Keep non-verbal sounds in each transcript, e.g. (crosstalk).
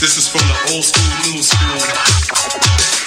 This is from the old school, new school.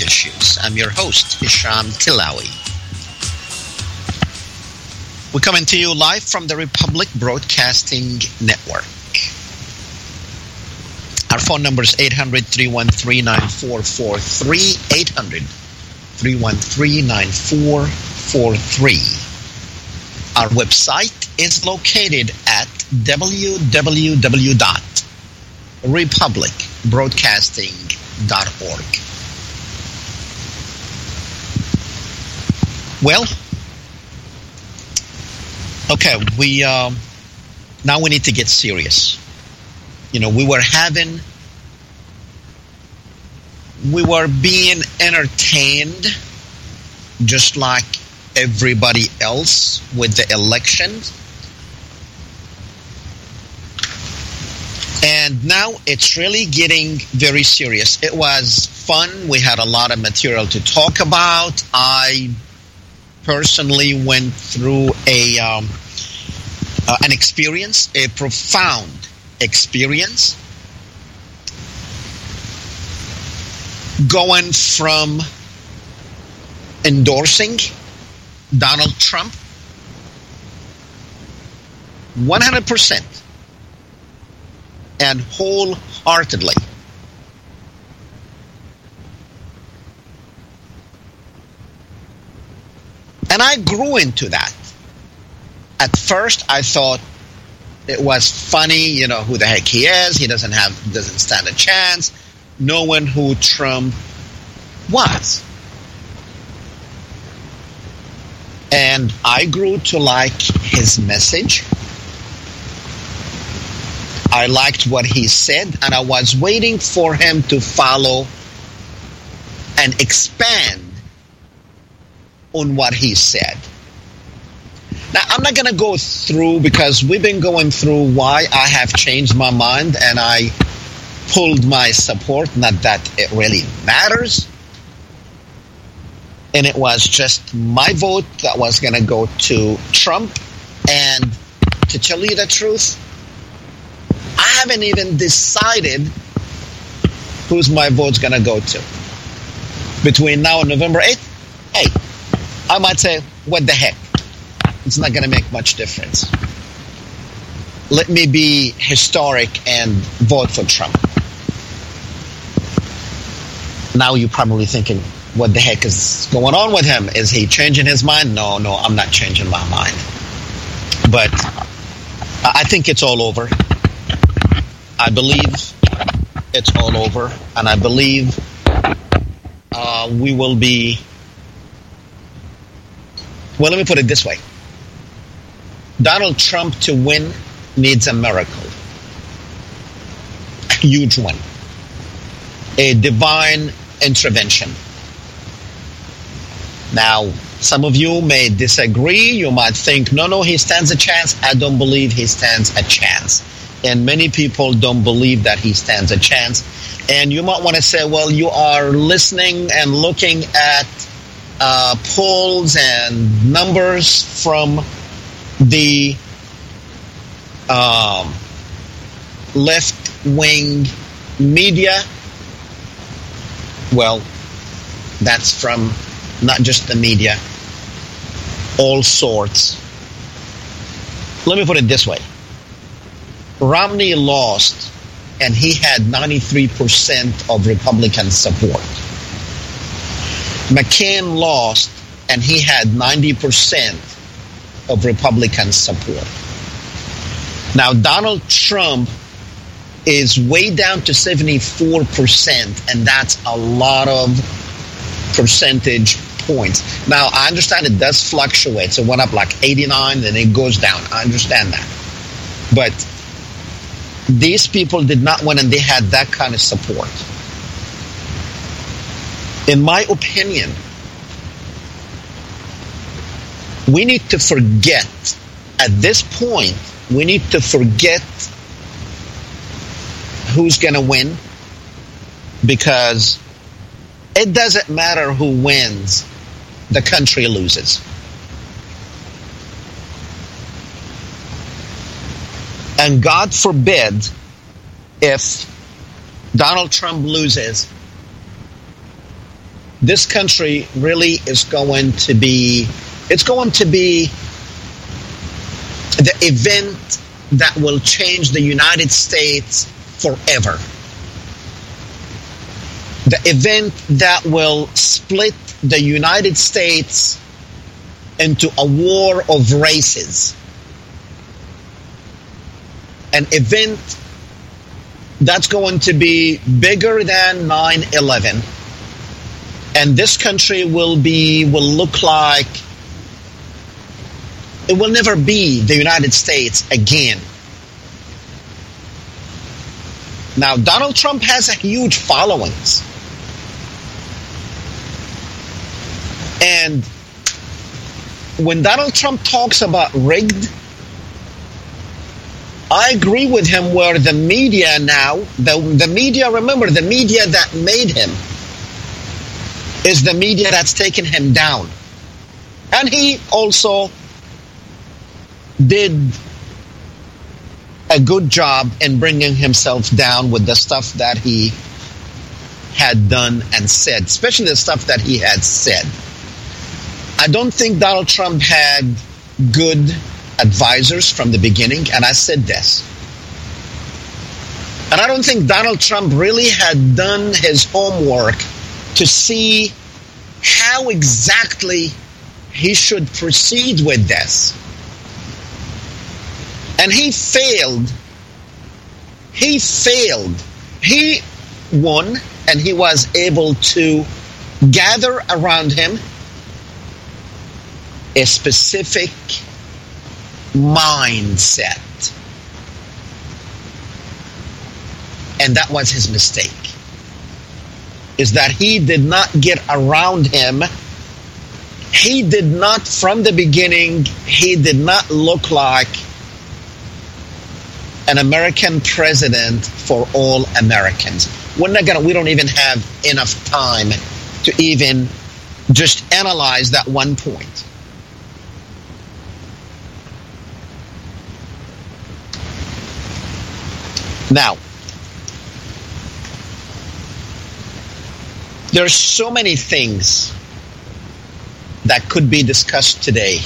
Issues. I'm your host, Hesham Tillawi. We're coming to you live from the Republic Broadcasting Network. Our phone number is 800 313 9443. 800 313 9443. Our website is located at www.republicbroadcasting.org. Well, okay, we um, now we need to get serious. You know, we were having, we were being entertained just like everybody else with the elections. And now it's really getting very serious. It was fun. We had a lot of material to talk about. I personally went through a um, uh, an experience, a profound experience, going from endorsing Donald Trump 100% and wholeheartedly. And I grew into that. At first, I thought it was funny, you know, who the heck he is. He doesn't have, doesn't stand a chance, knowing who Trump was. And I grew to like his message. I liked what he said, and I was waiting for him to follow and expand on what he said. Now, I'm not going to go through because we've been going through why I have changed my mind and I pulled my support. Not that it really matters. And it was just my vote that was going to go to Trump. And to tell you the truth, I haven't even decided who's my vote's going to go to. Between now and November 8th, hey, I might say, what the heck? It's not going to make much difference. Let me be historic and vote for Trump. Now you're probably thinking, what the heck is going on with him? Is he changing his mind? No, no, I'm not changing my mind. But I think it's all over. I believe it's all over, and I believe uh, we will be. Well, let me put it this way Donald Trump to win needs a miracle, a huge one, a divine intervention. Now, some of you may disagree. You might think, no, no, he stands a chance. I don't believe he stands a chance. And many people don't believe that he stands a chance. And you might want to say, well, you are listening and looking at uh, polls and numbers from the um, left wing media. Well, that's from not just the media, all sorts. Let me put it this way Romney lost, and he had 93% of Republican support. McCain lost, and he had 90% of Republican support. Now, Donald Trump is way down to 74%, and that's a lot of percentage points. Now, I understand it does fluctuate. So it went up like 89, then it goes down. I understand that. But these people did not win, and they had that kind of support. In my opinion, we need to forget at this point we need to forget who's going to win because it doesn't matter who wins the country loses. And god forbid if donald trump loses this country really is going to be it's going to be the event that will change the United States forever. The event that will split the United States into a war of races. An event that's going to be bigger than 9 11. And this country will be, will look like it will never be the United States again. Now, Donald Trump has a huge followings. And when Donald Trump talks about rigged, I agree with him where the media now, the, the media, remember, the media that made him is the media that's taken him down. And he also did a good job in bringing himself down with the stuff that he had done and said, especially the stuff that he had said. I don't think Donald Trump had good advisors from the beginning, and I said this. And I don't think Donald Trump really had done his homework to see how exactly he should proceed with this. And he failed. He failed. He won and he was able to gather around him a specific mindset. And that was his mistake. Is that he did not get around him he did not, from the beginning, he did not look like an American president for all Americans. We're not gonna. We don't even have enough time to even just analyze that one point. Now, there's so many things that could be discussed today.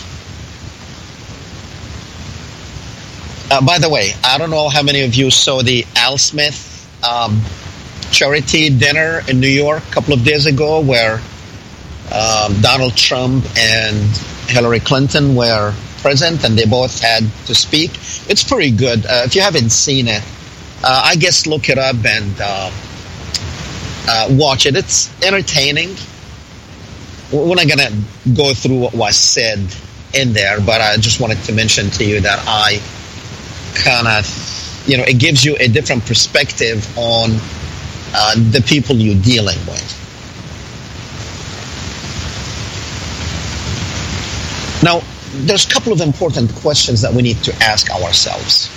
Uh, by the way, I don't know how many of you saw the Al Smith um, charity dinner in New York a couple of days ago where um, Donald Trump and Hillary Clinton were present and they both had to speak. It's pretty good. Uh, if you haven't seen it, uh, I guess look it up and uh, watch it. It's entertaining. We're not going to go through what was said in there, but I just wanted to mention to you that I kind of, you know, it gives you a different perspective on uh, the people you're dealing with. Now, there's a couple of important questions that we need to ask ourselves.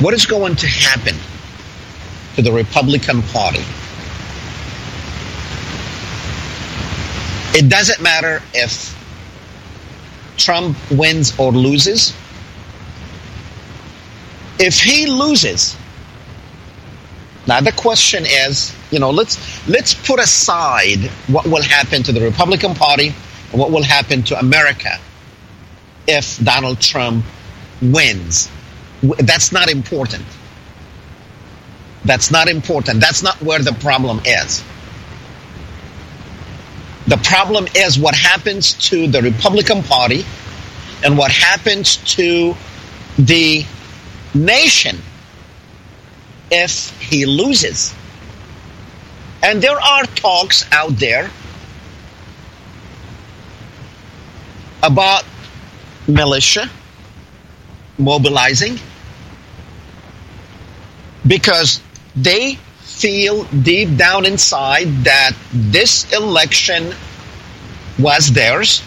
What is going to happen to the Republican Party? It doesn't matter if Trump wins or loses. If he loses, now the question is, you know, let's let's put aside what will happen to the Republican Party and what will happen to America if Donald Trump wins. That's not important. That's not important. That's not where the problem is. The problem is what happens to the Republican Party and what happens to the nation if he loses. And there are talks out there about militia mobilizing because they feel deep down inside that this election was theirs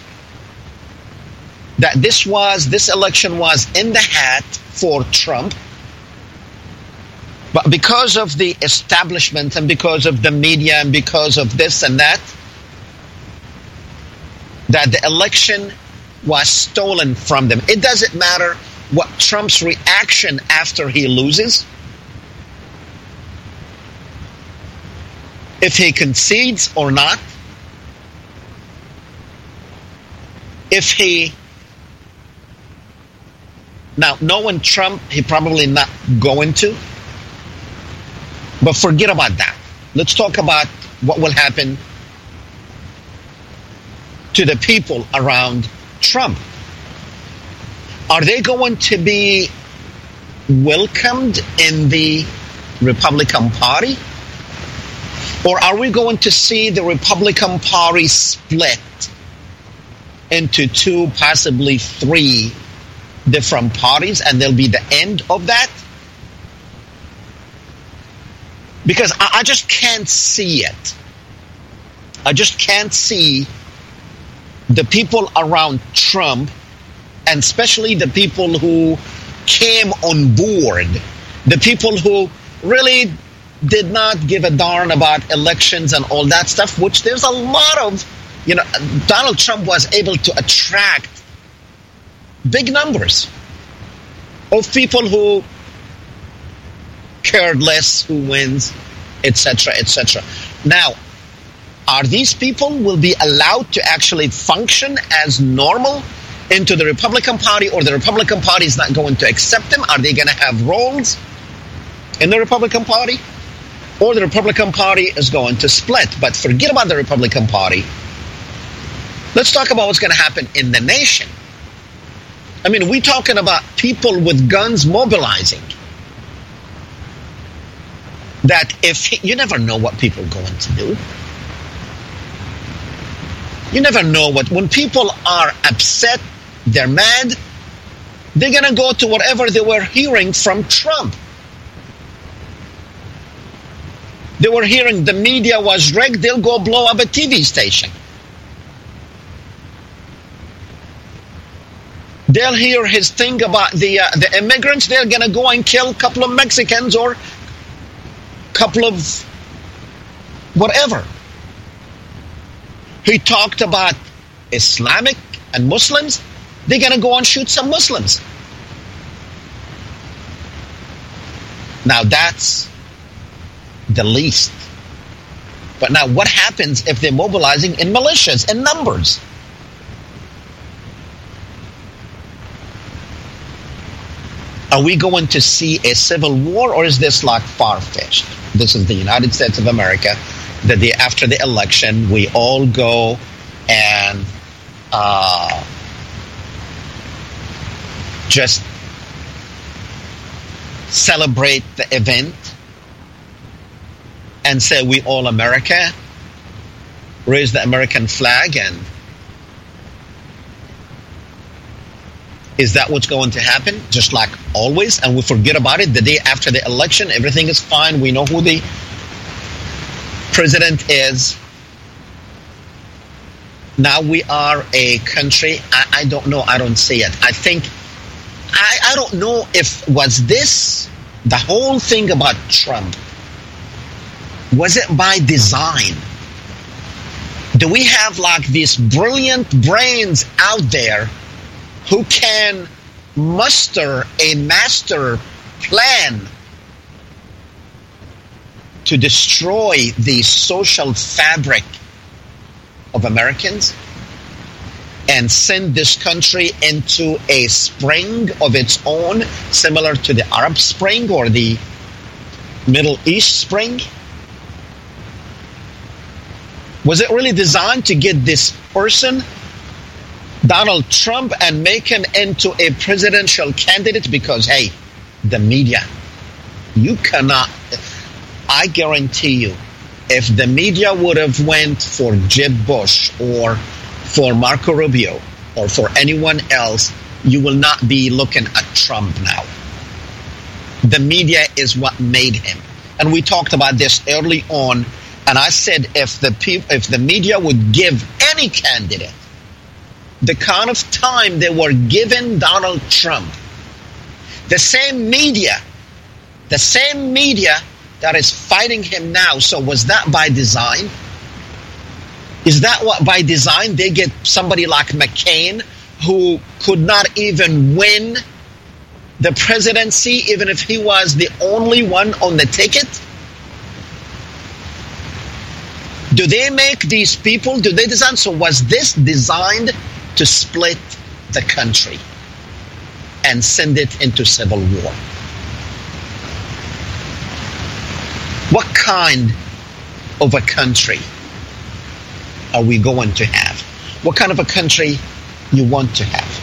that this was this election was in the hat for Trump. But because of the establishment and because of the media and because of this and that that the election was stolen from them. It doesn't matter what Trump's reaction after he loses if he concedes or not, if he now knowing Trump, he probably not going to. But forget about that. Let's talk about what will happen to the people around Trump. Are they going to be welcomed in the Republican Party? Or are we going to see the Republican Party split into two, possibly three different parties, and there'll be the end of that? Because I, I just can't see it. I just can't see the people around Trump, and especially the people who came on board, the people who really did not give a darn about elections and all that stuff, which there's a lot of, you know, Donald Trump was able to attract big numbers of people who cared less who wins, etc., etc. Now, are these people will be allowed to actually function as normal into the Republican Party, or the Republican Party is not going to accept them? Are they going to have roles in the Republican Party? Or the Republican Party is going to split. But forget about the Republican Party. Let's talk about what's going to happen in the nation. I mean, we're talking about people with guns mobilizing. That if you never know what people are going to do. You never know what, when people are upset, they're mad, they're going to go to whatever they were hearing from Trump. They were hearing the media was rigged, they'll go blow up a TV station. They'll hear his thing about the uh, the immigrants. They're gonna go and kill a couple of Mexicans or a couple of whatever. He talked about Islamic and Muslims. They're gonna go and shoot some Muslims. Now that's the least. But now, what happens if they're mobilizing in militias in numbers? Are we going to see a civil war, or is this like far fetched? This is the United States of America. The day after the election, we all go and uh, just celebrate the event and say we all America, raise the American flag, and is that what's going to happen? Just like always, and we forget about it the day after the election, everything is fine. We know who the president is. Now we are a country. I, I don't know. I don't see it. I think I, I don't know if was this the whole thing about Trump was it by design? Do we have like these brilliant brains out there who can muster a master plan to destroy the social fabric of Americans and send this country into a spring of its own, similar to the Arab Spring or the Middle East Spring? Was it really designed to get this person, Donald Trump, and make him into a presidential candidate? Because, hey, the media, you cannot, I guarantee you, if the media would have went for Jeb Bush or for Marco Rubio or for anyone else, you will not be looking at Trump now. The media is what made him. And we talked about this early on and I said, if the if the media would give any candidate the kind of time they were giving Donald Trump, the same media, the same media that is fighting him now. So was that by design? Is that what by design they get somebody like McCain who could not even win the presidency, even if he was the only one on the ticket? Do they make these people, do they design? So was this designed to split the country and send it into civil war? What kind of a country are we going to have? What kind of a country you want to have?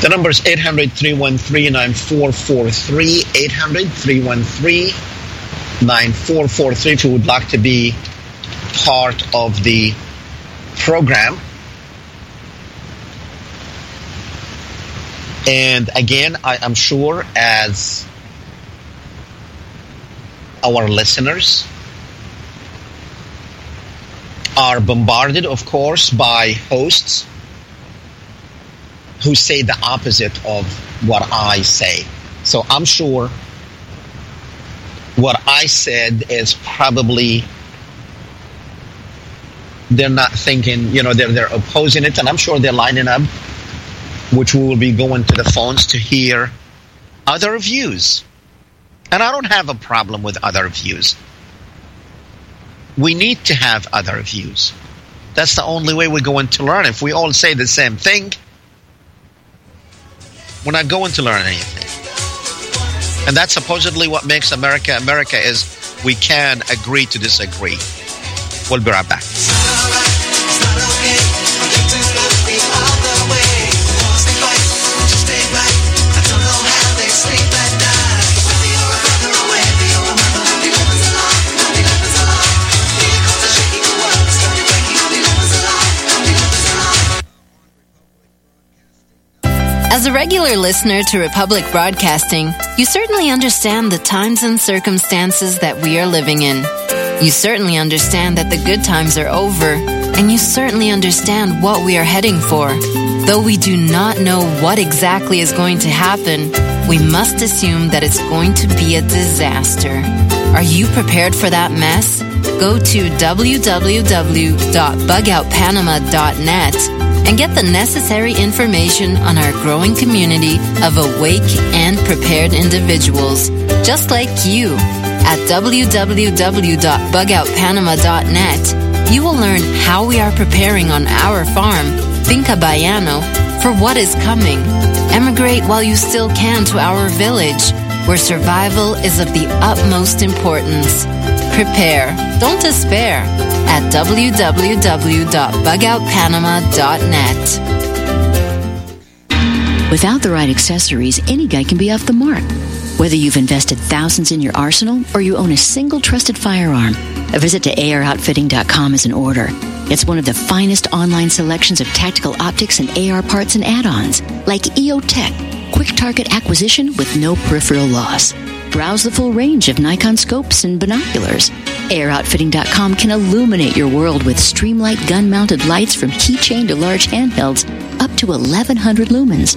The number is 800 313 9443. 800 313 9443 if you would like to be part of the program. And again, I am sure as our listeners are bombarded, of course, by hosts who say the opposite of what I say. So I'm sure what I said is probably they're not thinking, you know, they're they're opposing it, and I'm sure they're lining up, which we will be going to the phones to hear other views. And I don't have a problem with other views. We need to have other views. That's the only way we're going to learn. If we all say the same thing, we're not going to learn anything. And that's supposedly what makes America America is we can agree to disagree. We'll be right back. As a regular listener to Republic Broadcasting, you certainly understand the times and circumstances that we are living in. You certainly understand that the good times are over, and you certainly understand what we are heading for. Though we do not know what exactly is going to happen, we must assume that it's going to be a disaster. Are you prepared for that mess? Go to www.bugoutpanama.net and get the necessary information on our growing community of awake and prepared individuals, just like you. At www.bugoutpanama.net, you will learn how we are preparing on our farm, Finca Bayano, for what is coming. Emigrate while you still can to our village, where survival is of the utmost importance. Prepare, don't despair, at www.bugoutpanama.net. Without the right accessories, any guy can be off the mark. Whether you've invested thousands in your arsenal or you own a single trusted firearm, a visit to AROutfitting.com is in order. It's one of the finest online selections of tactical optics and AR parts and add-ons, like EOTech, quick target acquisition with no peripheral loss. Browse the full range of Nikon scopes and binoculars. AROutfitting.com can illuminate your world with Streamlight gun-mounted lights from keychain to large handhelds, up to 1100 lumens.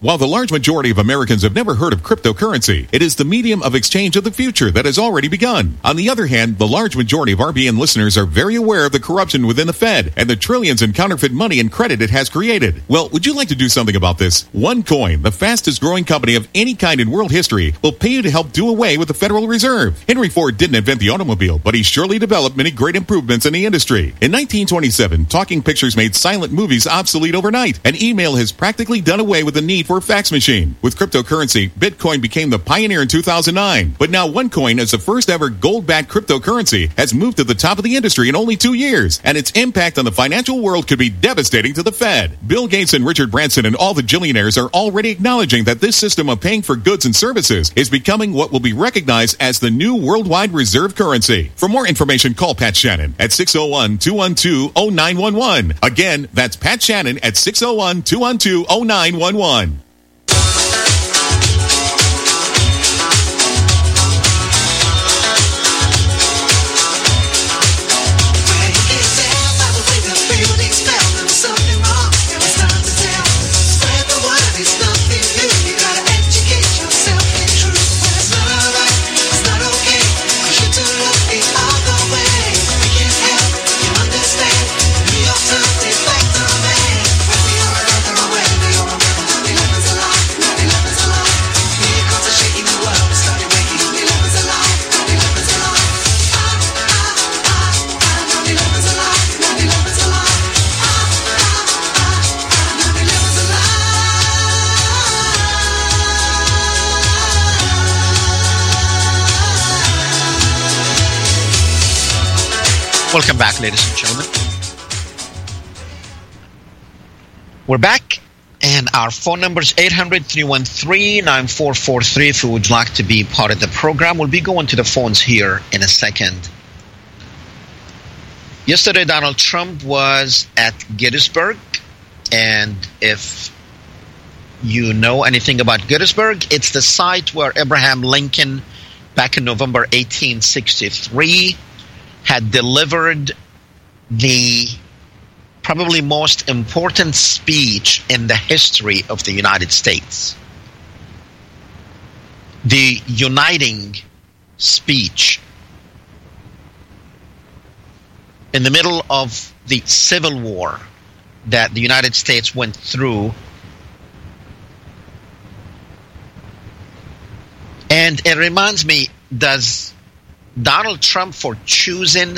While the large majority of Americans have never heard of cryptocurrency, it is the medium of exchange of the future that has already begun. On the other hand, the large majority of RBN listeners are very aware of the corruption within the Fed and the trillions in counterfeit money and credit it has created. Well, would you like to do something about this? OneCoin, the fastest growing company of any kind in world history, will pay you to help do away with the Federal Reserve. Henry Ford didn't invent the automobile, but he surely developed many great improvements in the industry. In 1927, talking pictures made silent movies obsolete overnight, and email has practically done away with the need for a fax machine. With cryptocurrency, Bitcoin became the pioneer in 2009. But now OneCoin, as the first ever gold-backed cryptocurrency, has moved to the top of the industry in only two years. And its impact on the financial world could be devastating to the Fed. Bill Gates and Richard Branson and all the billionaires are already acknowledging that this system of paying for goods and services is becoming what will be recognized as the new worldwide reserve currency. For more information, call Pat Shannon at 601-212-0911. Again, that's Pat Shannon at 601-212-0911. Welcome back, ladies and gentlemen. We're back, and our phone number is 800 313 9443 if you would like to be part of the program. We'll be going to the phones here in a second. Yesterday, Donald Trump was at Gettysburg, and if you know anything about Gettysburg, it's the site where Abraham Lincoln, back in November 1863, had delivered the probably most important speech in the history of the United States. The uniting speech in the middle of the Civil War that the United States went through. And it reminds me, does Donald Trump for choosing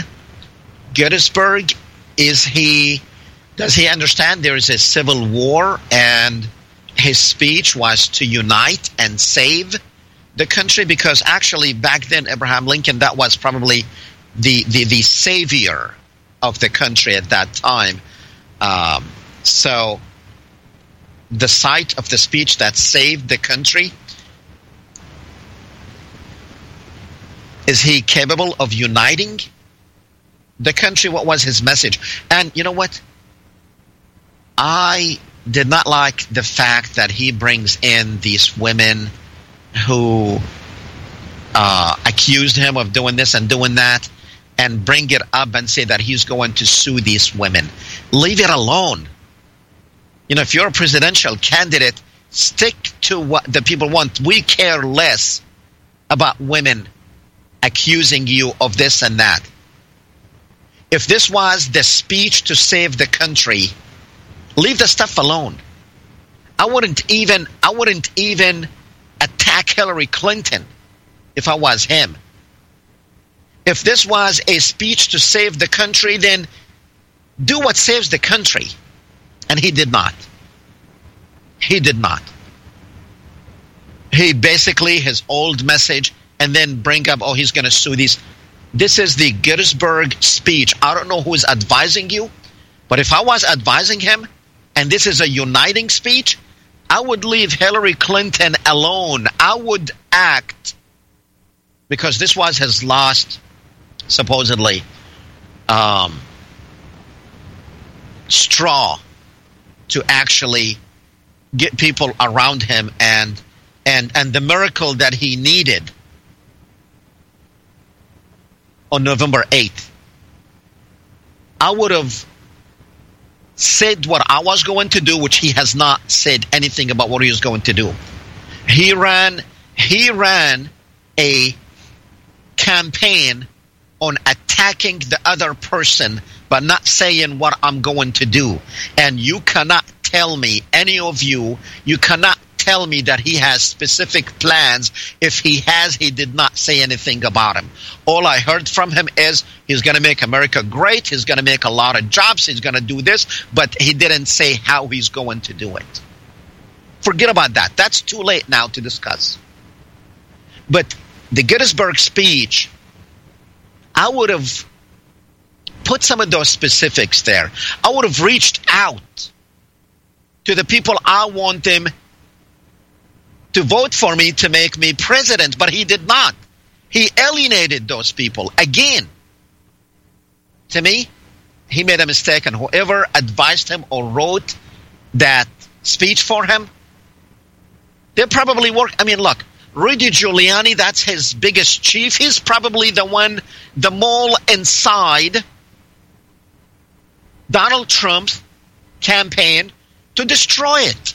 Gettysburg? Is he does he understand there is a civil war and his speech was to unite and save the country because actually back then Abraham Lincoln that was probably the the, the savior of the country at that time. Um, so the site of the speech that saved the country is he capable of uniting the country? What was his message? And you know what? I did not like the fact that he brings in these women who uh, accused him of doing this and doing that and bring it up and say that he's going to sue these women. Leave it alone. You know, if you're a presidential candidate, stick to what the people want. We care less about women accusing you of this and that. If this was the speech to save the country, leave the stuff alone. I wouldn't even I wouldn't even attack Hillary Clinton if I was him. If this was a speech to save the country, then do what saves the country. And he did not. He did not. He basically, his old message, and then bring up, oh, he's going to sue these. This is the Gettysburg speech. I don't know who is advising you, but if I was advising him, and this is a uniting speech, I would leave Hillary Clinton alone. I would act because this was his last, supposedly, um, straw to actually get people around him and and and the miracle that he needed on November 8th I would have said what I was going to do which he has not said anything about what he was going to do. He ran he ran a campaign on attacking the other person but not saying what I'm going to do. And you cannot tell me, any of you, you cannot tell me that he has specific plans. If he has, he did not say anything about him. All I heard from him is he's going to make America great. He's going to make a lot of jobs. He's going to do this, but he didn't say how he's going to do it. Forget about that. That's too late now to discuss. But the Gettysburg speech, I would have put some of those specifics there. I would have reached out to the people I want them to vote for me to make me president, but he did not. He alienated those people again. To me, he made a mistake, and whoever advised him or wrote that speech for him, they probably work. I mean, look, Rudy Giuliani, that's his biggest chief. He's probably the one, the mole inside Donald Trump's campaign to destroy it.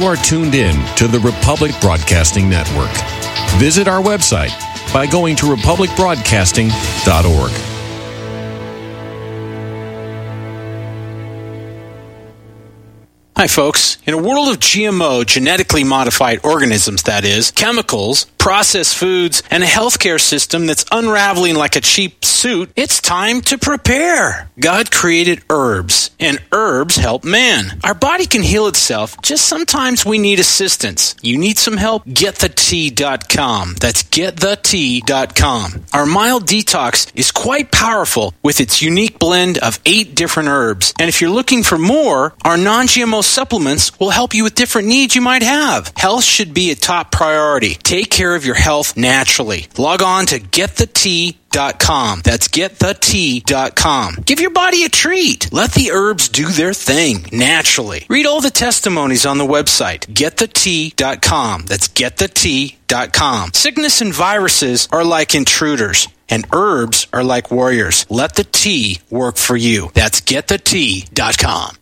You are tuned in to the Republic Broadcasting Network. Visit our website by going to republicbroadcasting.org. Hi, folks. In a world of GMO, genetically modified organisms, that is, chemicals, processed foods, and a healthcare system that's unraveling like a cheap suit, it's time to prepare. God created herbs, and herbs help man. Our body can heal itself, just sometimes we need assistance. You need some help? GetTheT.com. That's GetTheT.com. Our mild detox is quite powerful with its unique blend of eight different herbs. And if you're looking for more, our non GMO supplements will help you with different needs you might have. Health should be a top priority. Take care of your health naturally. Log on to gettheT.com. That's gettheT.com. Give your body a treat. Let the herbs do their thing naturally. Read all the testimonies on the website, gettheT.com. That's gettheT.com. Sickness and viruses are like intruders and herbs are like warriors. Let the tea work for you. That's gettheT.com.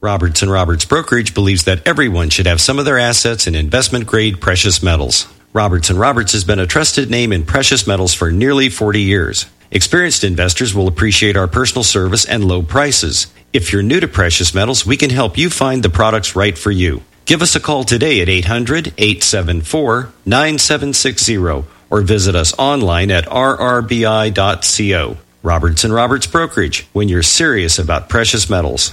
Robertson Roberts Brokerage believes that everyone should have some of their assets in investment grade precious metals. Robertson Roberts has been a trusted name in precious metals for nearly 40 years. Experienced investors will appreciate our personal service and low prices. If you're new to precious metals, we can help you find the products right for you. Give us a call today at 800 874 9760 or visit us online at rrbi.co. Robertson Roberts Brokerage, when you're serious about precious metals.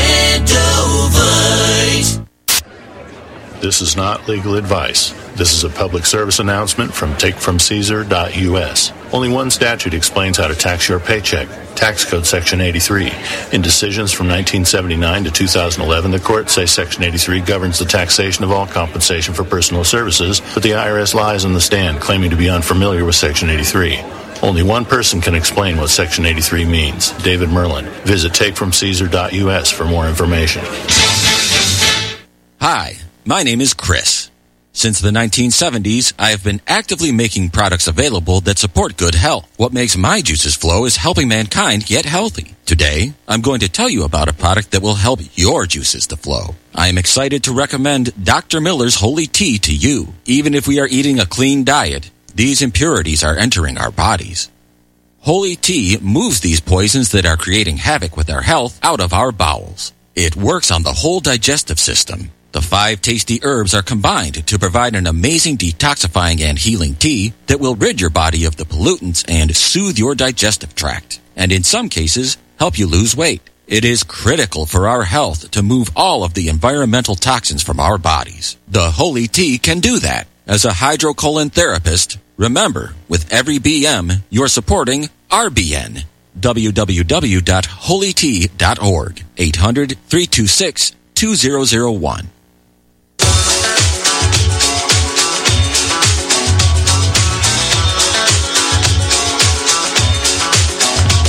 This is not legal advice. This is a public service announcement from takefromcaesar.us. Only one statute explains how to tax your paycheck. Tax Code Section 83. In decisions from 1979 to 2011, the courts say Section 83 governs the taxation of all compensation for personal services, but the IRS lies on the stand claiming to be unfamiliar with Section 83. Only one person can explain what Section 83 means David Merlin. Visit takefromcaesar.us for more information. Hi, my name is Chris. Since the 1970s, I have been actively making products available that support good health. What makes my juices flow is helping mankind get healthy. Today, I'm going to tell you about a product that will help your juices to flow. I am excited to recommend Dr. Miller's Holy Tea to you. Even if we are eating a clean diet, these impurities are entering our bodies. Holy Tea moves these poisons that are creating havoc with our health out of our bowels. It works on the whole digestive system. The five tasty herbs are combined to provide an amazing detoxifying and healing tea that will rid your body of the pollutants and soothe your digestive tract. And in some cases, help you lose weight. It is critical for our health to move all of the environmental toxins from our bodies. The Holy Tea can do that. As a hydrocolon therapist, remember, with every BM, you're supporting RBN. www.holytea.org 800 326 2001.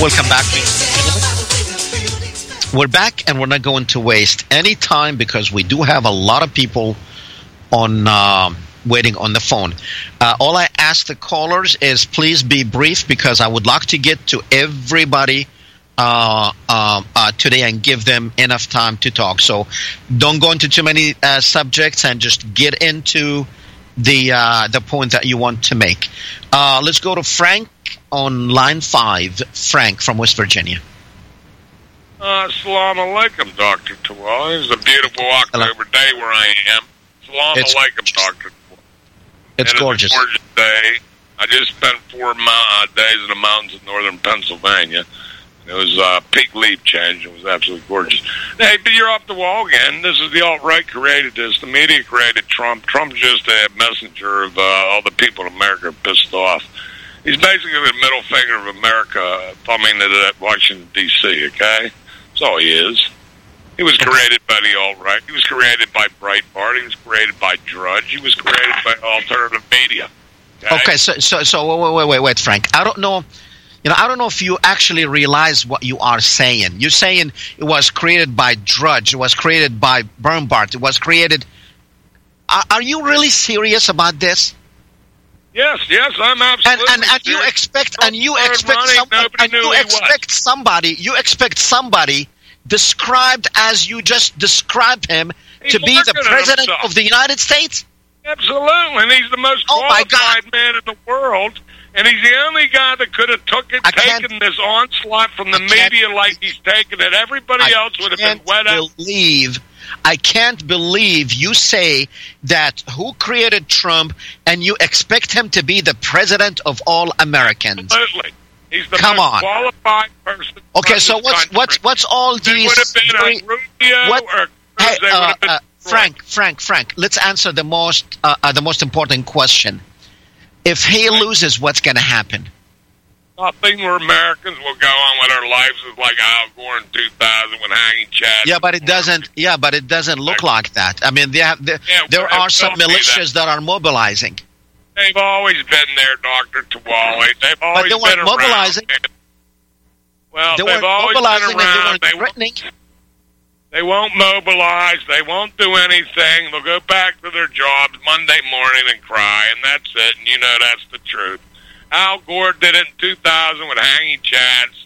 Welcome back. We're back and we're not going to waste any time because we do have a lot of people on uh, waiting on the phone. Uh, all I ask the callers is please be brief because I would like to get to everybody uh, uh, uh, today and give them enough time to talk. So don't go into too many uh, subjects and just get into the the point that you want to make. Let's go to Frank on line five. Frank from West Virginia. Uh, Assalamu alaikum, Dr. Tawal. It's a beautiful October day where I am. Assalamu It's- alaikum, Dr. It's And gorgeous. It's a gorgeous day. I just spent four uh, days in the mountains of northern Pennsylvania. It was uh, peak leaf change. It was absolutely gorgeous. Hey, but you're off the wall again. This is the alt right created this. The media created Trump. Trump's just a messenger of uh, all the people in America pissed off. He's basically the middle finger of America, thumbing it at Washington D.C. Okay, that's all he is. He was created by the alt right. He was created by Breitbart. He was created by Drudge. He was created by alternative media. Okay, so so so wait wait wait wait Frank. I don't know. You know, I don't know if you actually realize what you are saying. You're saying it was created by Drudge. It was created by Breitbart. It was created. Are, are you really serious about this? Yes, yes, I'm absolutely. And and, and you expect and you expect running, someone, and you expect somebody you expect somebody described as you just described him He's to be the president himself. of the United States. Absolutely, and he's the most Oh, qualified man in the world, and he's the only guy that could have took it, I taken this onslaught from the media like he's taken it. Everybody I else would have been wet out. believe I can't believe you say that who created Trump and you expect him to be the president of all Americans. Absolutely. He's the Come most on. qualified person. Okay, so what's country. what's what's all these? would have been three- a Rubio what- or Hey, they would uh, uh. Frank, Frank, Frank. Let's answer the most uh, uh, the most important question. If he loses, what's going to happen? Nothing where Americans will go on with their lives is like Al Gore in 2000 when hanging Chad. Yeah, but it doesn't. Yeah, but it doesn't look like that. I mean, they have, there, Yeah, there well, are some militias that. are mobilizing. They've always been there, Doctor Tillawi. They've always but they weren't been mobilizing. around. Well, They they've weren't always mobilizing been and they around. weren't threatening. they won't mobilize. They won't do anything. They'll go back to their jobs Monday morning and cry, and that's it. And you know that's the truth. Al Gore did it in 2000 with hanging chads.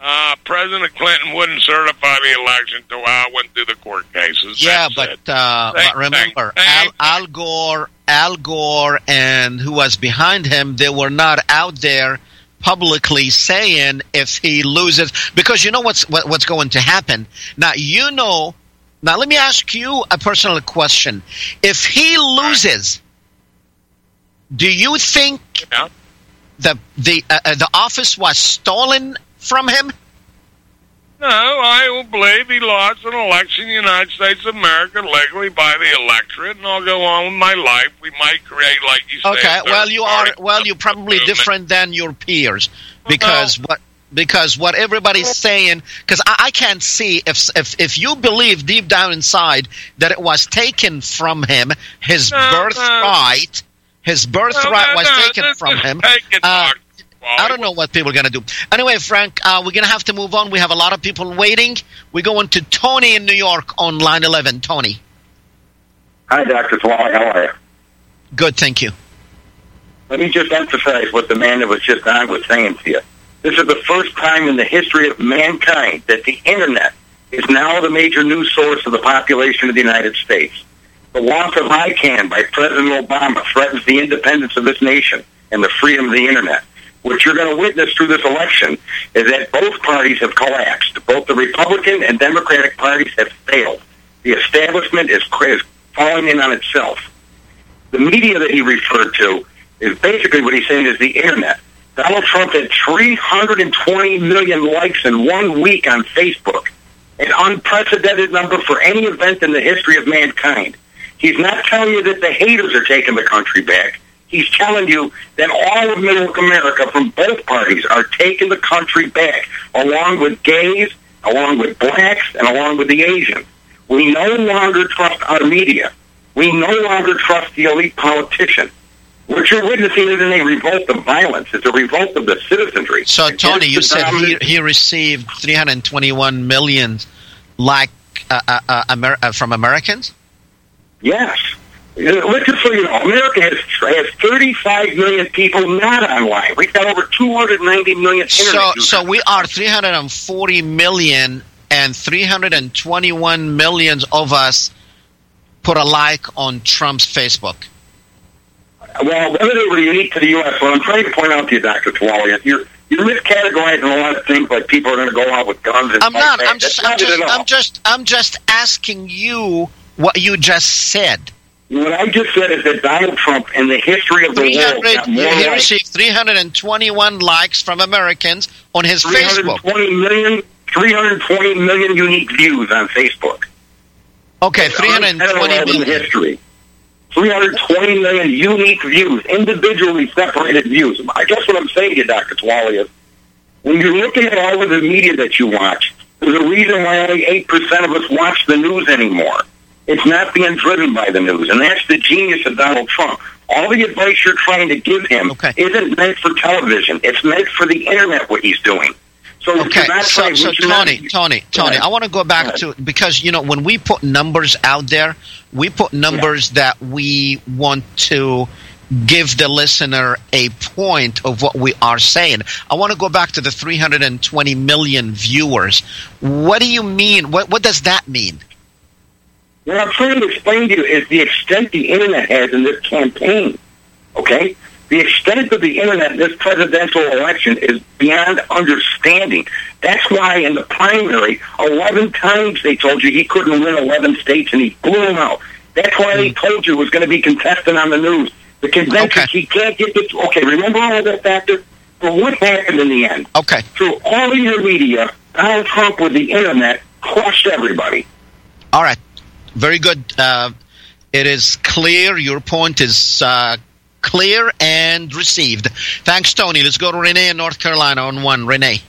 Uh, President Clinton wouldn't certify the election until Al went through the court cases. Yeah, That's but uh, Same but remember, thing, Al, Al Gore, Al Gore, and who was behind him, they were not out there publicly saying if he loses because you know what's what, what's going to happen. Now you know. Now let me ask you a personal question: If he loses, do you think Yeah. The the uh, uh, the office was stolen from him? No, I will believe he lost an election in the United States of America legally by the electorate, and I'll go on with my life. We might create, like you say, Okay, well you are well you're probably different than your peers because what because what everybody's saying because I, I can't see if if if you believe deep down inside that it was taken from him his No, no. Birthright his birthright No, no, was taken from him. Uh, I don't know what people are going to do. Anyway, Frank, uh, we're going to have to move on. We have a lot of people waiting. We're going to Tony in New York on line 11. Tony. Hi, Dr. Tillawi. How are you? Good, thank you. Let me just emphasize what the man that was just on was saying to you. This is the first time in the history of mankind that the Internet is now the major news source of the population of the United States. The loss of ICANN by President Obama threatens the independence of this nation and the freedom of the Internet. What you're going to witness through this election is that both parties have collapsed. Both the Republican and Democratic parties have failed. The establishment is, is falling in on itself. The media that he referred to is basically what he's saying is the Internet. Donald Trump had 320 million likes in one week on Facebook, an unprecedented number for any event in the history of mankind. He's not telling you that the haters are taking the country back. He's telling you that all of middle America from both parties are taking the country back, along with gays, along with blacks, and along with the Asians. We no longer trust our media. We no longer trust the elite politician. What you're witnessing isn't a revolt of violence. It's a revolt of the citizenry. So, Tony, you said he, he received 321 million like uh, uh, uh, Amer- uh, from Americans? Yes. Uh, Let's just so you know, America has, has 35 million people not online. We've got over 290 million internet So, users. so we are 340 million, and 321 millions of us put a like on Trump's Facebook. Well, whether they were unique to the U.S., what I'm trying to point out to you, Dr. Tillawi, you're, you're miscategorizing a lot of things like people are going to go out with guns and I'm not. I'm just. I'm just. I'm just. I'm just asking you what you just said. What I just said is that Donald Trump, in the history of the world, He received 321 likes from Americans on his Facebook. 320 million, 320 million unique views on Facebook. Okay, Unparalleled 320 in history. 320 million unique views, individually separated views. I guess what I'm saying to you, Dr. Tillawi, is when you're looking at all of the media that you watch, there's a reason why only 8% of us watch the news anymore. It's not being driven by the news, and that's the genius of Donald Trump. All the advice you're trying to give him isn't meant for television. It's meant for the internet, what he's doing. So Okay, so, trying- so you're not- Tony, Tony, Tony. I want to go back to because you know when we put numbers out there, we put numbers that we want to give the listener a point of what we are saying. I want to go back to the 320 million viewers. What do you mean? What what does that mean? What I'm trying to explain to you is the extent the internet has in this campaign. Okay? The extent of the internet in this presidential election is beyond understanding. That's why in the primary, 11 times they told you he couldn't win 11 states and he blew them out. That's why they hmm. told you it was going to be contested on the news. The convention, he can't get this. Okay, remember all that factor? But what happened in the end? Okay. Through all of your media, Donald Trump with the internet crushed everybody. All right. Very good. Uh, it is clear. Your point is uh, clear and received. Thanks, Tony. Let's go to Renee in North Carolina on one. Renee.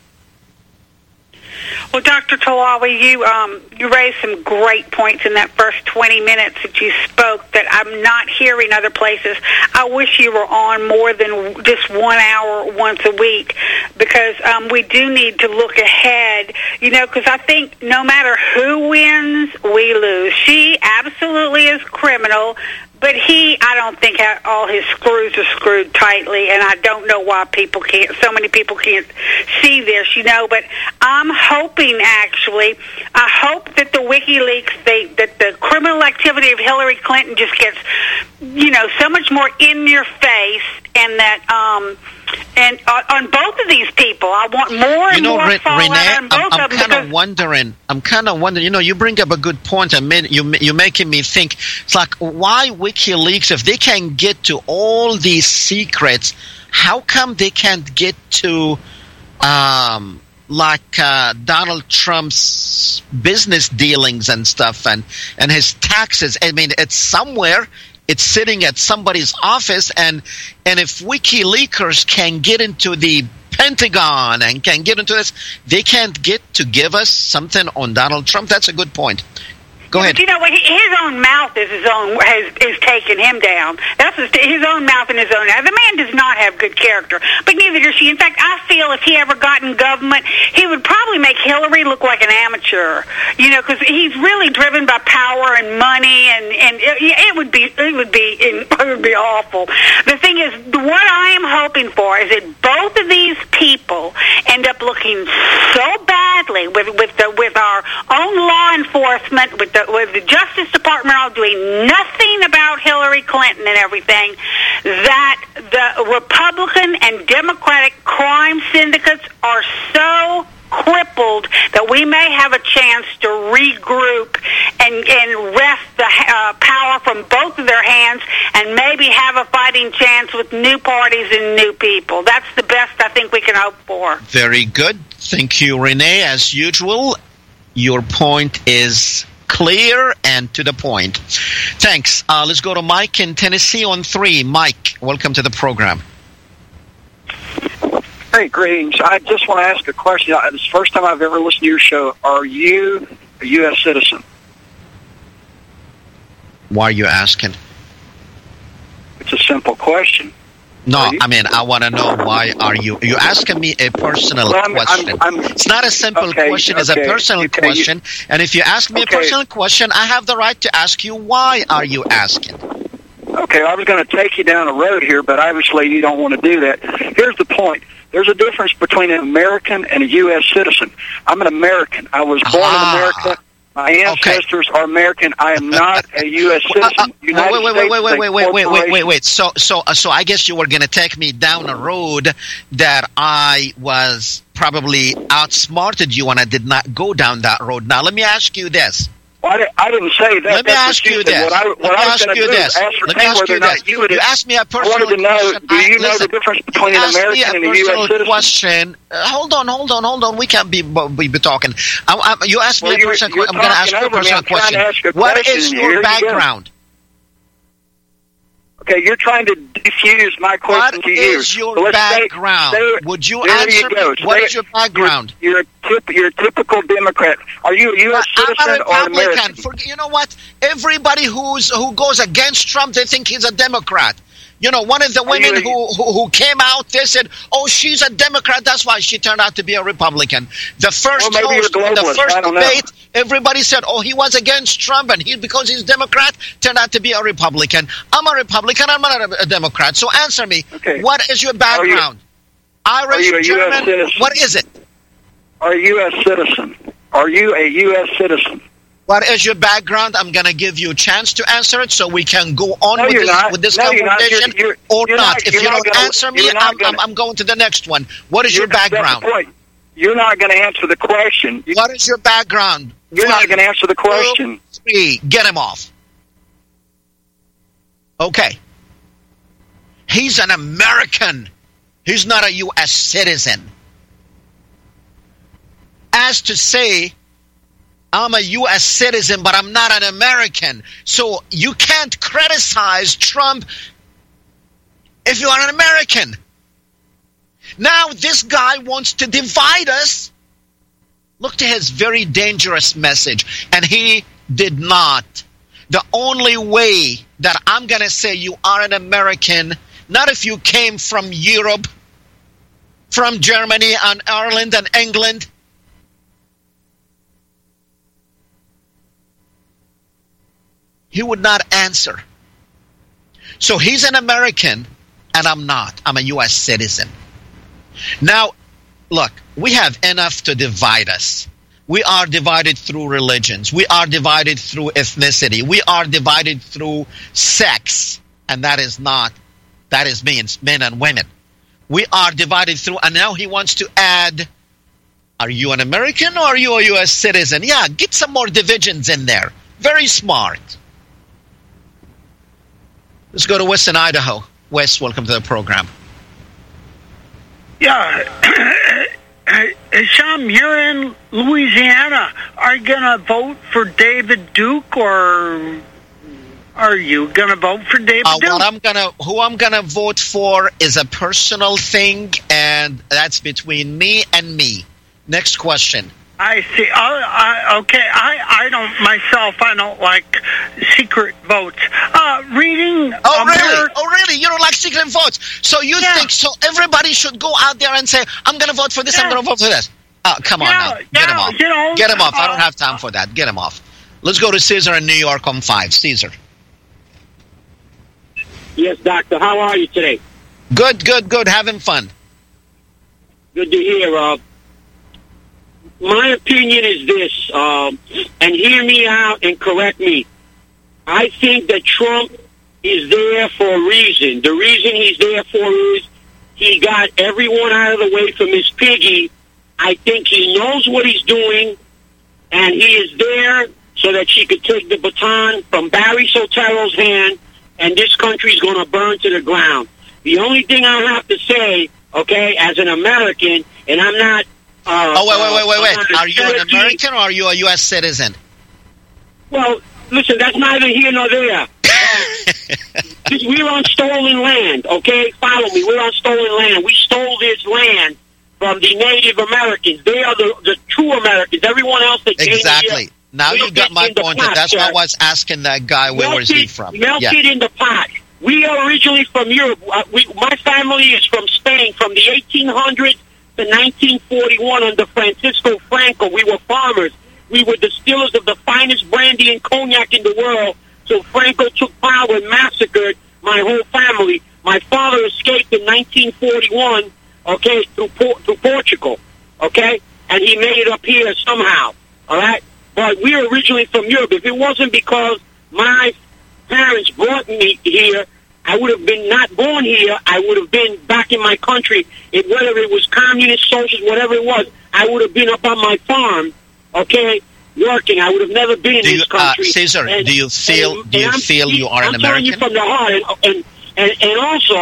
Well, Dr. Tillawi, you um, you raised some great points in that first 20 minutes that you spoke that I'm not hearing other places. I wish you were on more than just one hour once a week because um, we do need to look ahead, you know, because I think no matter who wins, we lose. She absolutely is criminal. But he, I don't think all his screws are screwed tightly, and I don't know why people can't. So many people can't see this, you know. But I'm hoping, actually, I hope that the WikiLeaks, they that the criminal activity of Hillary Clinton just gets, you know, so much more in your face, and that um, and uh, on both of these people, I want more and You know, more Re- fallout Renee, on both I'm, I'm kind of wondering. I'm kind of wondering. You know, you bring up a good point. I mean, you you're making me think. It's like why WikiLeaks, if they can get to all these secrets, how come they can't get to, um, like uh, Donald Trump's business dealings and stuff, and and his taxes? I mean, it's somewhere. It's sitting at somebody's office, and and if WikiLeakers can get into the Pentagon and can get into this, they can't get to give us something on Donald Trump. That's a good point. Go ahead. But you know what? His own mouth is his own has is taking him down. That's his, his own mouth and his own. The man does not have good character, but neither does she. In fact, I feel if he ever got in government, he would probably make Hillary look like an amateur. You know, because he's really driven by power and money, and and it, it would be it would be (laughs) it would be awful. The thing is, what I am hoping for is that both of these people end up looking so badly with with the with our own law enforcement, with the with the Justice Department all doing nothing about Hillary Clinton and everything, that the Republican and Democratic crime syndicates are so crippled that we may have a chance to regroup and, and wrest the uh, power from both of their hands and maybe have a fighting chance with new parties and new people. That's the best I think we can hope for. Very good. Thank you, Renee. As usual, your point is clear and to the point. Thanks. Uh, let's go to Mike in Tennessee on three. Mike, welcome to the program. Hey, greetings. I just want to ask a question. It's the first time I've ever listened to your show. Are you a U.S. citizen? Why are you asking? It's a simple question. No, I mean, I want to know why are you you asking me a personal Well, I'm- question? I'm- I'm- it's not a simple Okay, question; it's a personal okay, you- question. and if you ask me a personal question, I have the right to ask you why are you asking? Okay, I was going to take you down a road here, but obviously you don't want to do that. Here's the point. There's a difference between an American and a U.S. citizen. I'm an American. I was born Ah. in America. My ancestors are American. I am not a U.S. (laughs) citizen. United wait, wait, States wait, wait, wait, wait, wait, wait, wait, wait, wait. So, so, uh, so, I guess you were going to take me down a road that I was probably outsmarted you, and I did not go down that road. Now, let me ask you this. Well, I, di- I didn't say that. Let me That's what ask you this. What I, Let me I was ask you this. Ask Let me ask you this. you You asked me a I personal wanted to know, question. do I, know listen, the difference between an American and a U.S. citizen? question. Uh, hold on, hold on, hold on. We can't be be, be talking. I, I, you asked well, me a personal question. I'm going to ask you a personal question. to ask a What question, is your you background? Okay, you're trying to diffuse my question What to you. is your So let's stay- background? Would you answer you go. me? What is your background? You're, you're, a tip, you're a typical Democrat. Are you a U.S. I'm a citizen or an American? For, you know what? Everybody who's who goes against Trump, they think he's a Democrat. You know, one of the women you- who, who who came out, they said, "Oh, she's a Democrat. That's why she turned out to be a Republican." The first Well, host the first don't know. debate, everybody said, "Oh, he was against Trump, and he because he's Democrat turned out to be a Republican." I'm a Republican. I'm not a, a Democrat. So answer me. Okay. What is your background? are Irish, you German. What is it? Are you a U.S. citizen? Are you a U.S. citizen? What is your background? I'm going to give you a chance to answer it so we can go on No, with, this, with this No, conversation You're- you're- or you're not. not- If you don't gonna- answer me, I'm, I'm, gonna- I'm going to the next one. What is your background? You're not going to answer the question. What is your background? You're not going to answer the question. two, three. Get him off. Okay. He's an American. He's not a U.S. citizen. As to say, I'm a U.S. citizen, but I'm not an American. So you can't criticize Trump if you are an American. Now, this guy wants to divide us. Look to his very dangerous message. And he did not. The only way that I'm going to say you are an American, not if you came from Europe, from Germany and Ireland and England. He would not answer. So he's an American, and I'm not. I'm a U.S. citizen. Now, look, we have enough to divide us. We are divided through religions. We are divided through ethnicity. We are divided through sex. And that is not, that is means men and women. We are divided through, and now he wants to add, are you an American or are you a U.S. citizen? Yeah, get some more divisions in there. Very smart. Let's go to Wes in Idaho. Wes, welcome to the program. Yeah. (coughs) Sham, you're in Louisiana. Are you going to vote for David Duke or are you going to vote for David Uh, Duke? what I'm gonna, who I'm gonna vote for is a personal thing, and that's between me and me. Next question. I see. I, I, okay, I, I don't myself. I don't like secret votes. Uh, reading. Oh Amer- really? Oh really? You don't like secret votes? So you think so? Everybody should go out there and say, "I'm gonna vote for this. I'm gonna vote for this." Oh, come on Yeah, now, get yeah, him off. you know, get him off. I uh, don't have time for that. Get him off. Let's go to Caesar in New York on five. Caesar. Yes, doctor. How are you today? Good, good, good. Having fun. Good to hear. Uh, my opinion is this, um, and hear me out and correct me. I think that Trump is there for a reason. The reason he's there for is he got everyone out of the way for Miss Piggy. I think he knows what he's doing, and he is there so that she could take the baton from Barry Soetoro's hand, and this country is going to burn to the ground. The only thing I have to say, okay, as an American, and I'm not. Uh, oh wait, wait, wait, wait, uh, wait. Are you an American or are you a U.S. citizen? Well, listen, that's neither here nor there. (laughs) Uh, we're on stolen land, okay? Follow me. We're on stolen land. We stole this land from the Native Americans. They are the, the true Americans. Everyone else that came Exactly. here, Now you got my point. pot, That's why I was asking that guy where was he from. Melted Yeah. in the pot. We are originally from Europe. Uh, we, my family is from Spain, from the 1800s to 1941 under Francisco Franco. We were farmers. We were distillers of the finest brandy and cognac in the world. So Franco took power and massacred my whole family. My father escaped in 1941, okay, through, Por- through Portugal, okay? And he made it up here somehow, all right? But we're originally from Europe. If it wasn't because my parents brought me here, I would have been not born here. I would have been back in my country. It, whether it was communist, socialist, whatever it was, I would have been up on my farm, okay, working. I would have never been in Do you, this uh, country. Caesar, And- do you feel and- do you feel you are an American? I'm telling you from the heart, and and and, also,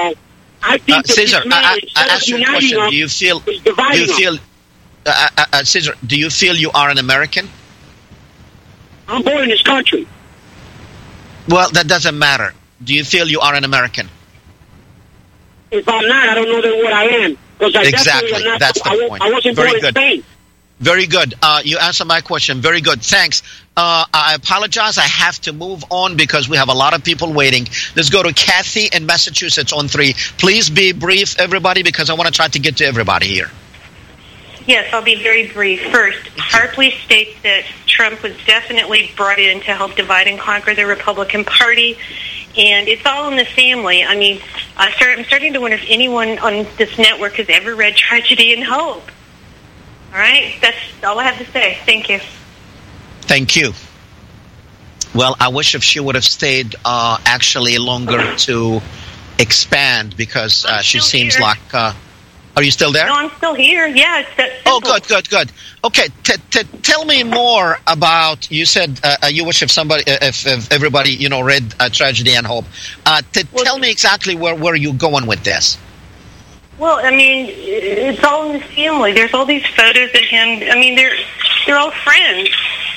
I think Uh, that Caesar, this man, I, I, I ask you a question. Do you feel do you feel uh, uh, uh, Caesar? Do you feel you are an American? I'm born in this country. Well, that doesn't matter. Do you feel you are an American? If I'm not, I don't know then what I am. Because I Exactly. definitely am not. That's the I, point. I wasn't Very born good. in Spain. Very good. Uh, you answered my question. Very good. Thanks. Uh, I apologize. I have to move on because we have a lot of people waiting. Let's go to Kathy in Massachusetts on three. Please be brief, everybody, because I want to try to get to everybody here. Yes, I'll be very brief. First, Hartley states that Trump was definitely brought in to help divide and conquer the Republican Party, and it's all in the family. I mean, I start, I'm starting to wonder if anyone on this network has ever read Tragedy and Hope. All right, that's all I have to say. Thank you. Thank you. Well, I wish if she would have stayed uh, actually longer to expand because uh, she seems here. like. Uh, are you still there? No, I'm still here. Yeah, Oh, good, good, good. Okay, t- t- tell me more about. You said uh, uh, you wish if somebody, uh, if, if everybody, you know, read uh, Tragedy and Hope. Uh, t- tell me exactly where where you going with this. Well, I mean, it's all in the family. There's all these photos of him. I mean, they're they're all friends.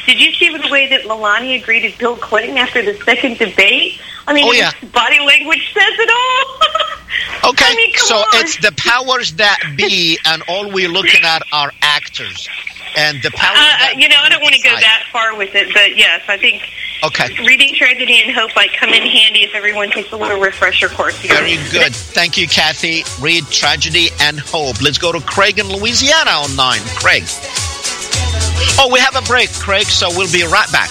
Did you see the way that Melania greeted Bill Clinton after the second debate? I mean, Oh, yeah. body language says it all. (laughs) Okay, I mean, so on. it's the powers that be, and all we're looking at are actors, and the powers. Uh, you know, I don't want to go that far with it, but yes, I think Okay, reading Tragedy and Hope might come in handy if everyone takes a little refresher course here. very good. Thank you, Kathy. Read Tragedy and Hope. Let's go to Craig in Louisiana on nine. Craig. Oh, we have a break, Craig, so we'll be right back.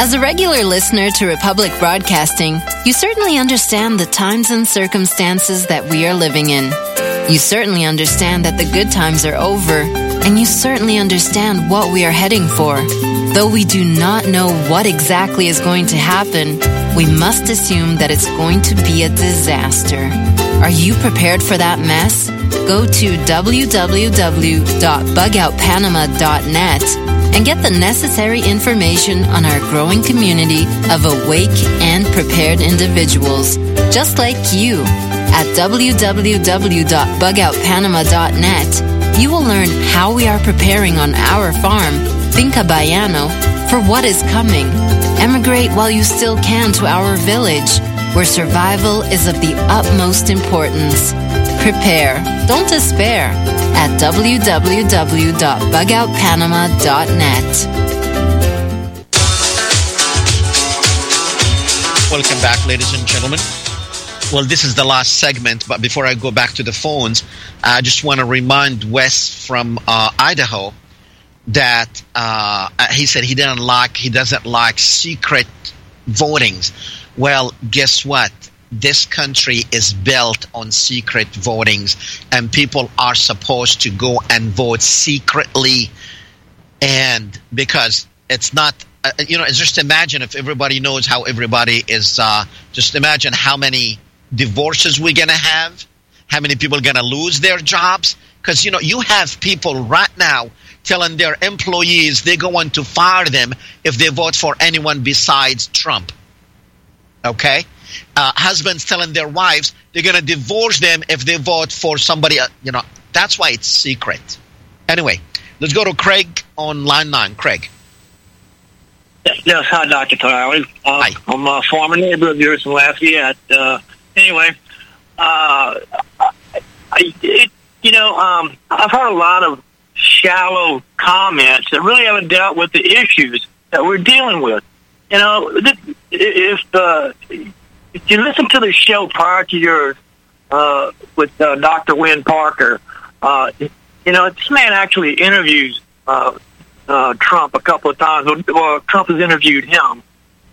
As a regular listener to Republic Broadcasting, you certainly understand the times and circumstances that we are living in. You certainly understand that the good times are over, and you certainly understand what we are heading for. Though we do not know what exactly is going to happen, we must assume that it's going to be a disaster. Are you prepared for that mess? Go to www.bugoutpanama.net and get the necessary information on our growing community of awake and prepared individuals, just like you. At www.bugoutpanama.net, you will learn how we are preparing on our farm, Finca Bayano, for what is coming. Emigrate while you still can to our village, where survival is of the utmost importance. Prepare, don't despair, at www.bugoutpanama.net. Welcome back, ladies and gentlemen. Well, this is the last segment, but before I go back to the phones, I just want to remind Wes from uh, Idaho that uh, he said he didn't like, he doesn't like secret votings. Well, guess what? This country is built on secret votings, and people are supposed to go and vote secretly, and because it's not uh, you know, just imagine if everybody knows how everybody is. Uh, just imagine how many divorces we're gonna have, how many people are gonna lose their jobs. Because you know, you have people right now telling their employees they're going to fire them if they vote for anyone besides Trump. Okay? Uh, husbands telling their wives they're going to divorce them if they vote for somebody, uh, you know, that's why it's secret. Anyway, let's go to Craig on line nine. Craig. Yes, hi, Dr. Tyree. Uh, hi. I'm a former neighbor of yours from Lafayette. Uh, anyway, uh, I, it, you know, um, I've heard a lot of shallow comments that really haven't dealt with the issues that we're dealing with. You know, if uh, if you listen to the show prior to yours uh, with uh, Dr. Wynn Parker, uh, you know, this man actually interviews uh, uh, Trump a couple of times. Well, Trump has interviewed him,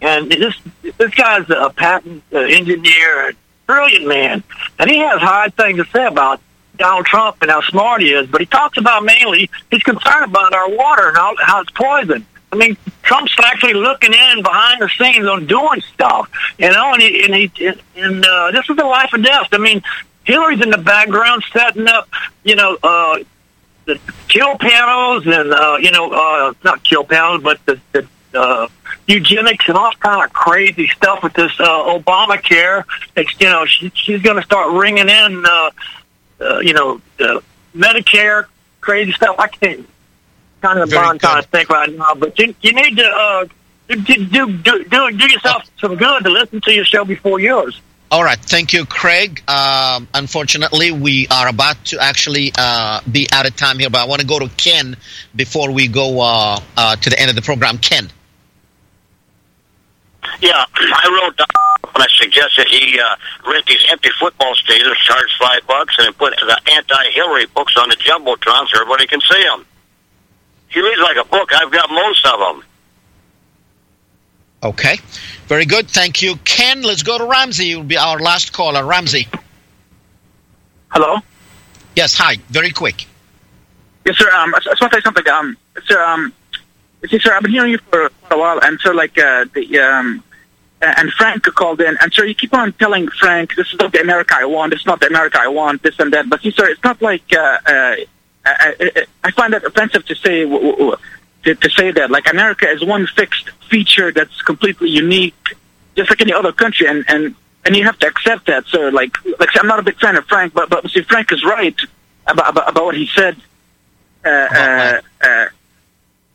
and this this guy's a patent uh, engineer, a brilliant man, and he has hard things to say about Donald Trump and how smart he is. But he talks about mainly he's concerned about our water and how, how it's poisoned. I mean, Trump's actually looking in behind the scenes on doing stuff, you know, and he and he and uh, this is the life or death. I mean, Hillary's in the background setting up, you know, uh, the kill panels and uh, you know, uh, not kill panels, but the, the uh, eugenics and all kind of crazy stuff with this uh, Obamacare. It's, you know, she, she's going to start ringing in, uh, uh, you know, uh, Medicare, crazy stuff. I can't kind of bond kind of think right now, but you, you need to uh, do, do, do, do, do yourself some good to listen to your show before yours. All right, thank you, Craig. Um, unfortunately, we are about to actually uh, be out of time here, but I want to go to Ken before we go uh, uh, to the end of the program. Ken. Yeah, I wrote down when I suggested he uh, rent these empty football stadiums, charge five bucks, and put the anti-Hillary books on the jumbotron so everybody can see them. He reads like a book. I've got most of them. Okay, very good. Thank you, Ken. Let's go to Ramsey. You'll be our last caller, Ramsey. Hello. Yes. Hi. Very quick. Yes, sir. Um, I just want to say something. Um, sir. Um, see, sir, I've been hearing you for quite a while, and so like uh, the um, and Frank called in, and sir, you keep on telling Frank, "This is not the America I want. This is not the America I want. This and that." But see, sir, it's not like uh, uh, I, I find that offensive to say to, to say that. Like America is one fixed feature that's completely unique, just like any other country, and and and you have to accept that, sir. Like like I'm not a big fan of Frank, but but see, Frank is right about about, about what he said. Uh, uh, uh,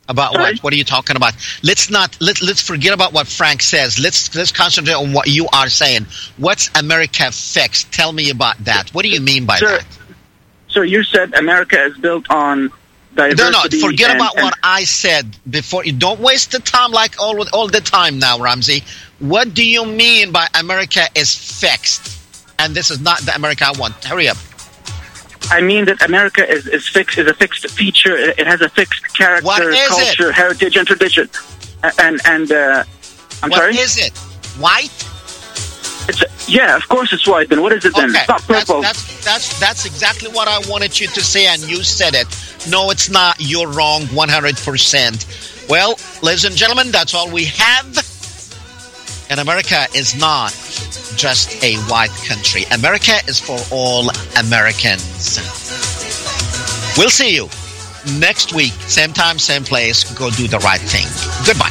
about what? What are you talking about? Let's not let let's forget about what Frank says. Let's let's concentrate on what you are saying. What's America fixed? Tell me about that. What do you mean by sir, that? So you said America is built on diversity. No, no. Forget and, about and, what I said before. You don't waste the time like all all the time now, Ramsey. What do you mean by America is fixed? And this is not the America I want. Hurry up. I mean that America is, is fixed is a fixed feature. It has a fixed character, culture, it? heritage, and tradition. And and uh, I'm What sorry. is it? White? It's yeah, of course it's white. Then what is it then? Okay, It's not that's, purple. that's that's that's exactly what I wanted you to say, and you said it. No, it's not. You're wrong, one hundred percent. Well, ladies and gentlemen, that's all we have. And America is not just a white country. America is for all Americans. We'll see you next week, same time, same place. Go do the right thing. Goodbye.